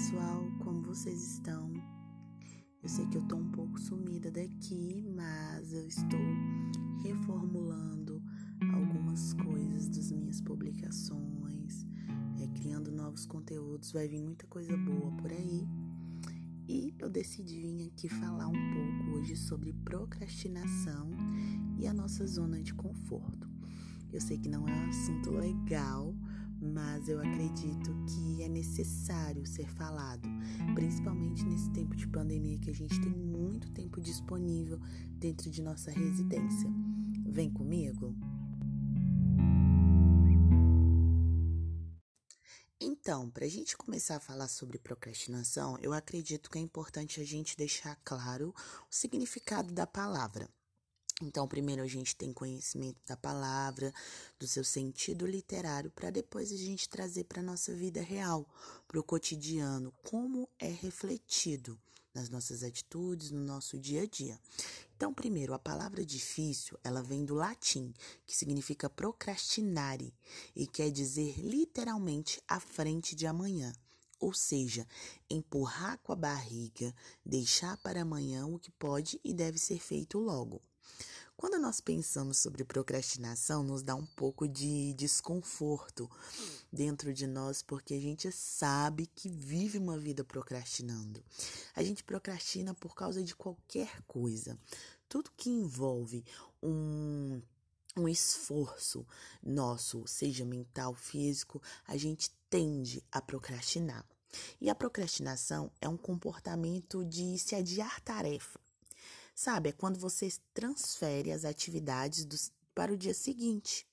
pessoal, como vocês estão? Eu sei que eu tô um pouco sumida daqui, mas eu estou reformulando algumas coisas das minhas publicações, é, criando novos conteúdos, vai vir muita coisa boa por aí. E eu decidi vir aqui falar um pouco hoje sobre procrastinação e a nossa zona de conforto. Eu sei que não é um assunto legal, mas eu acredito que é necessário ser falado, principalmente nesse tempo de pandemia que a gente tem muito tempo disponível dentro de nossa residência. Vem comigo? Então, para a gente começar a falar sobre procrastinação, eu acredito que é importante a gente deixar claro o significado da palavra. Então, primeiro a gente tem conhecimento da palavra, do seu sentido literário, para depois a gente trazer para a nossa vida real, para o cotidiano, como é refletido nas nossas atitudes, no nosso dia a dia. Então, primeiro, a palavra difícil, ela vem do latim, que significa procrastinare e quer dizer literalmente à frente de amanhã. Ou seja, empurrar com a barriga, deixar para amanhã o que pode e deve ser feito logo. Quando nós pensamos sobre procrastinação, nos dá um pouco de desconforto dentro de nós, porque a gente sabe que vive uma vida procrastinando. A gente procrastina por causa de qualquer coisa. Tudo que envolve um um esforço nosso, seja mental, físico, a gente tende a procrastinar. E a procrastinação é um comportamento de se adiar tarefa. Sabe, é quando você transfere as atividades do, para o dia seguinte.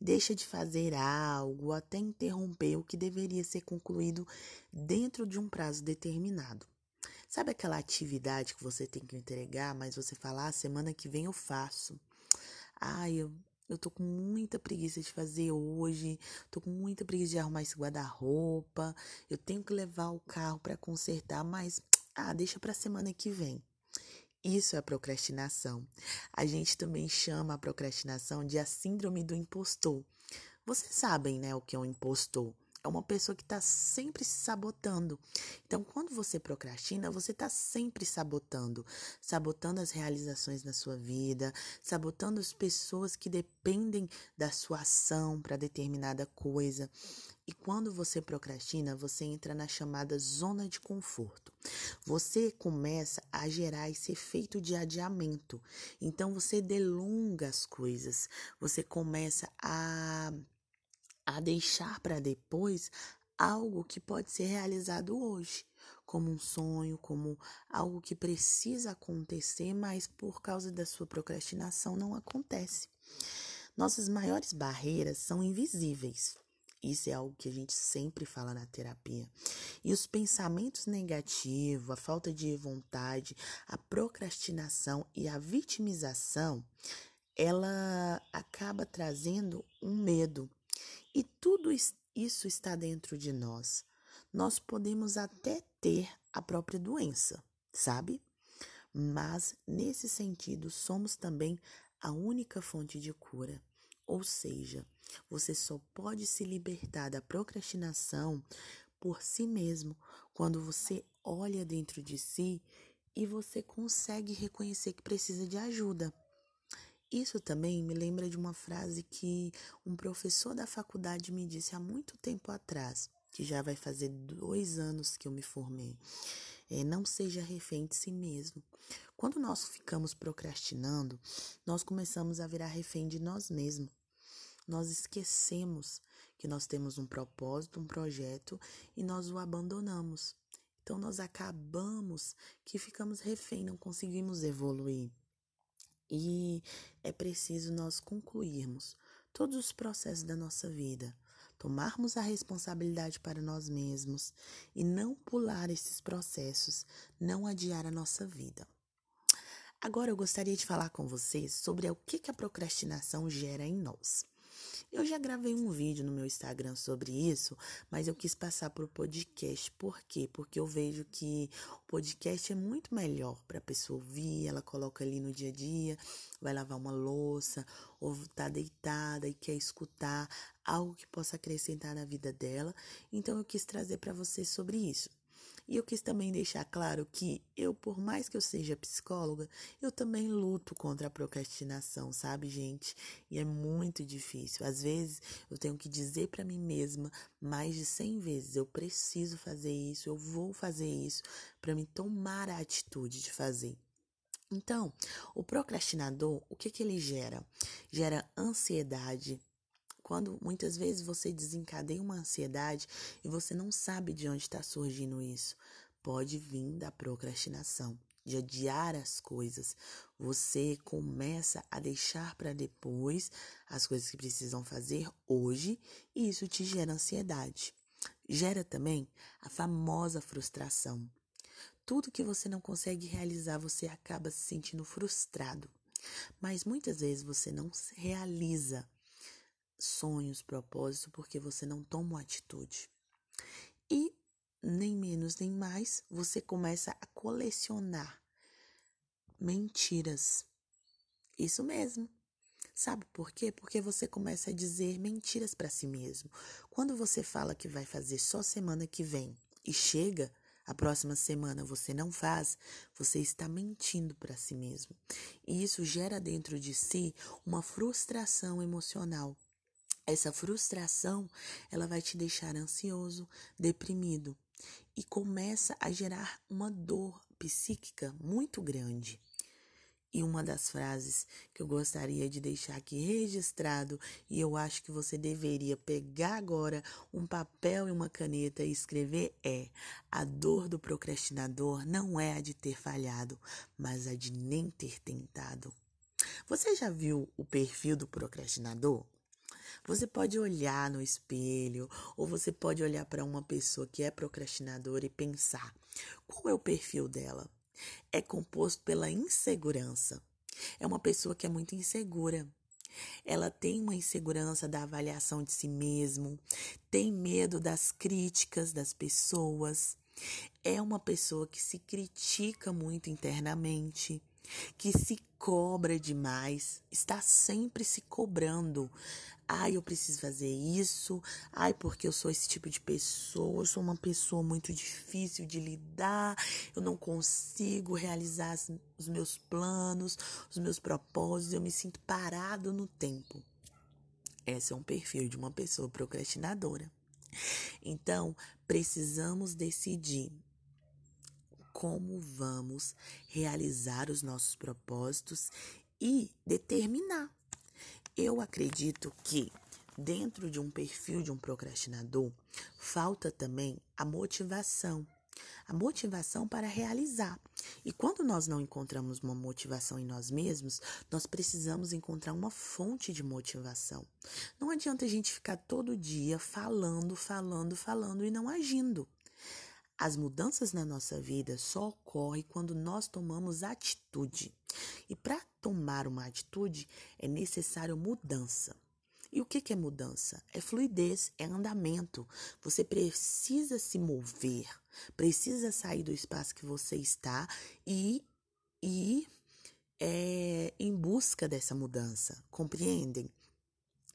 Deixa de fazer algo até interromper o que deveria ser concluído dentro de um prazo determinado. Sabe aquela atividade que você tem que entregar, mas você fala, ah, semana que vem eu faço. Ai, eu, eu tô com muita preguiça de fazer hoje, tô com muita preguiça de arrumar esse guarda-roupa, eu tenho que levar o carro para consertar, mas, ah, deixa pra semana que vem. Isso é procrastinação. A gente também chama a procrastinação de a síndrome do impostor. Vocês sabem, né, o que é um impostor? É uma pessoa que está sempre se sabotando. Então, quando você procrastina, você está sempre sabotando. Sabotando as realizações na sua vida, sabotando as pessoas que dependem da sua ação para determinada coisa. E quando você procrastina, você entra na chamada zona de conforto. Você começa a gerar esse efeito de adiamento. Então você delonga as coisas. Você começa a a deixar para depois algo que pode ser realizado hoje, como um sonho, como algo que precisa acontecer, mas por causa da sua procrastinação não acontece. Nossas maiores barreiras são invisíveis. Isso é algo que a gente sempre fala na terapia. E os pensamentos negativos, a falta de vontade, a procrastinação e a vitimização, ela acaba trazendo um medo. E tudo isso está dentro de nós. Nós podemos até ter a própria doença, sabe? Mas nesse sentido, somos também a única fonte de cura. Ou seja, você só pode se libertar da procrastinação por si mesmo quando você olha dentro de si e você consegue reconhecer que precisa de ajuda. Isso também me lembra de uma frase que um professor da faculdade me disse há muito tempo atrás, que já vai fazer dois anos que eu me formei. É, não seja refém de si mesmo. Quando nós ficamos procrastinando, nós começamos a virar refém de nós mesmos nós esquecemos que nós temos um propósito, um projeto e nós o abandonamos. Então nós acabamos que ficamos refém, não conseguimos evoluir. E é preciso nós concluirmos todos os processos da nossa vida, tomarmos a responsabilidade para nós mesmos e não pular esses processos, não adiar a nossa vida. Agora eu gostaria de falar com vocês sobre o que a procrastinação gera em nós. Eu já gravei um vídeo no meu Instagram sobre isso, mas eu quis passar para o podcast. Por quê? Porque eu vejo que o podcast é muito melhor para a pessoa ouvir, ela coloca ali no dia a dia, vai lavar uma louça, ou tá deitada e quer escutar algo que possa acrescentar na vida dela. Então eu quis trazer para você sobre isso. E eu quis também deixar claro que eu, por mais que eu seja psicóloga, eu também luto contra a procrastinação, sabe, gente? E é muito difícil. Às vezes eu tenho que dizer para mim mesma mais de 100 vezes: eu preciso fazer isso, eu vou fazer isso, para me tomar a atitude de fazer. Então, o procrastinador, o que, que ele gera? Gera ansiedade, quando muitas vezes você desencadeia uma ansiedade e você não sabe de onde está surgindo isso, pode vir da procrastinação, de adiar as coisas. Você começa a deixar para depois as coisas que precisam fazer hoje e isso te gera ansiedade. Gera também a famosa frustração. Tudo que você não consegue realizar, você acaba se sentindo frustrado. Mas muitas vezes você não realiza sonhos, propósito, porque você não toma uma atitude. E nem menos nem mais, você começa a colecionar mentiras. Isso mesmo. Sabe por quê? Porque você começa a dizer mentiras para si mesmo. Quando você fala que vai fazer só semana que vem e chega a próxima semana você não faz, você está mentindo para si mesmo. E isso gera dentro de si uma frustração emocional. Essa frustração, ela vai te deixar ansioso, deprimido e começa a gerar uma dor psíquica muito grande. E uma das frases que eu gostaria de deixar aqui registrado, e eu acho que você deveria pegar agora um papel e uma caneta e escrever é: a dor do procrastinador não é a de ter falhado, mas a de nem ter tentado. Você já viu o perfil do procrastinador? Você pode olhar no espelho ou você pode olhar para uma pessoa que é procrastinadora e pensar: qual é o perfil dela? É composto pela insegurança. É uma pessoa que é muito insegura. Ela tem uma insegurança da avaliação de si mesmo, tem medo das críticas das pessoas. É uma pessoa que se critica muito internamente que se cobra demais, está sempre se cobrando. Ai, eu preciso fazer isso. Ai, porque eu sou esse tipo de pessoa. Eu sou uma pessoa muito difícil de lidar. Eu não consigo realizar os meus planos, os meus propósitos. Eu me sinto parado no tempo. Esse é um perfil de uma pessoa procrastinadora. Então, precisamos decidir como vamos realizar os nossos propósitos e determinar. Eu acredito que dentro de um perfil de um procrastinador falta também a motivação. A motivação para realizar. E quando nós não encontramos uma motivação em nós mesmos, nós precisamos encontrar uma fonte de motivação. Não adianta a gente ficar todo dia falando, falando, falando e não agindo. As mudanças na nossa vida só ocorrem quando nós tomamos atitude. E para tomar uma atitude é necessário mudança. E o que é mudança? É fluidez, é andamento. Você precisa se mover, precisa sair do espaço que você está e ir é, em busca dessa mudança. Compreendem?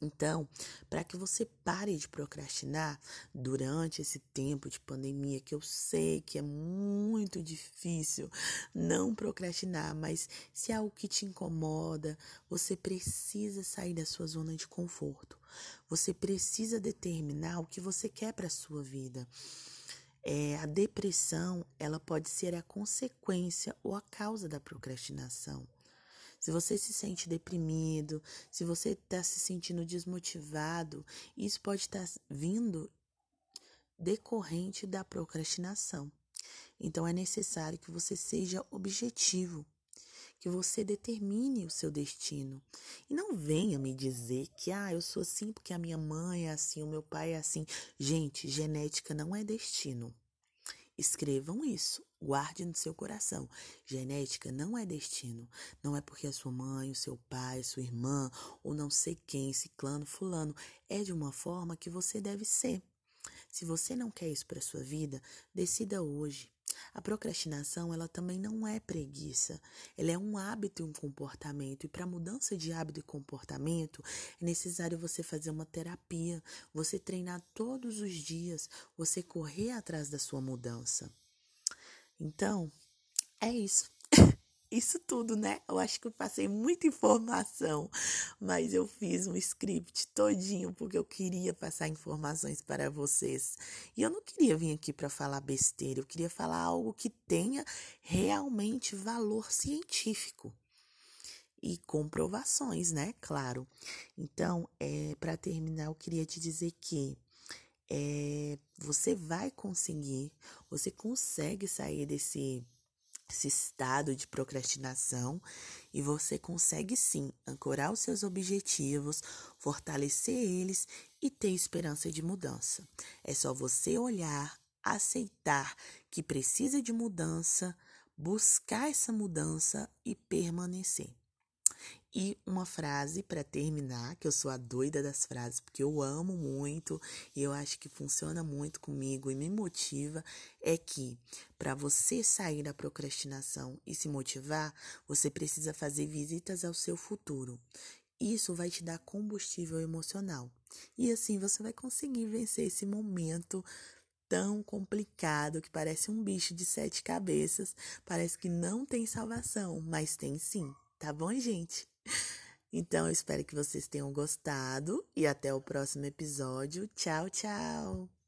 Então, para que você pare de procrastinar durante esse tempo de pandemia, que eu sei que é muito difícil não procrastinar, mas se é algo que te incomoda, você precisa sair da sua zona de conforto. Você precisa determinar o que você quer para sua vida. É, a depressão, ela pode ser a consequência ou a causa da procrastinação. Se você se sente deprimido, se você está se sentindo desmotivado, isso pode estar tá vindo decorrente da procrastinação. Então é necessário que você seja objetivo, que você determine o seu destino. E não venha me dizer que ah, eu sou assim porque a minha mãe é assim, o meu pai é assim. Gente, genética não é destino. Escrevam isso, guarde no seu coração. Genética não é destino. Não é porque a sua mãe, o seu pai, sua irmã, ou não sei quem, ciclano, fulano, é de uma forma que você deve ser. Se você não quer isso para sua vida, decida hoje. A procrastinação, ela também não é preguiça. Ela é um hábito e um comportamento. E para mudança de hábito e comportamento, é necessário você fazer uma terapia, você treinar todos os dias, você correr atrás da sua mudança. Então, é isso. Isso tudo, né? Eu acho que eu passei muita informação, mas eu fiz um script todinho porque eu queria passar informações para vocês. E eu não queria vir aqui para falar besteira, eu queria falar algo que tenha realmente valor científico e comprovações, né? Claro. Então, é, para terminar, eu queria te dizer que é, você vai conseguir, você consegue sair desse esse estado de procrastinação e você consegue sim ancorar os seus objetivos, fortalecer eles e ter esperança de mudança. É só você olhar, aceitar que precisa de mudança, buscar essa mudança e permanecer. E uma frase para terminar, que eu sou a doida das frases, porque eu amo muito e eu acho que funciona muito comigo e me motiva, é que para você sair da procrastinação e se motivar, você precisa fazer visitas ao seu futuro. Isso vai te dar combustível emocional. E assim você vai conseguir vencer esse momento tão complicado que parece um bicho de sete cabeças, parece que não tem salvação, mas tem sim. Tá bom, gente? Então, eu espero que vocês tenham gostado e até o próximo episódio. Tchau, tchau!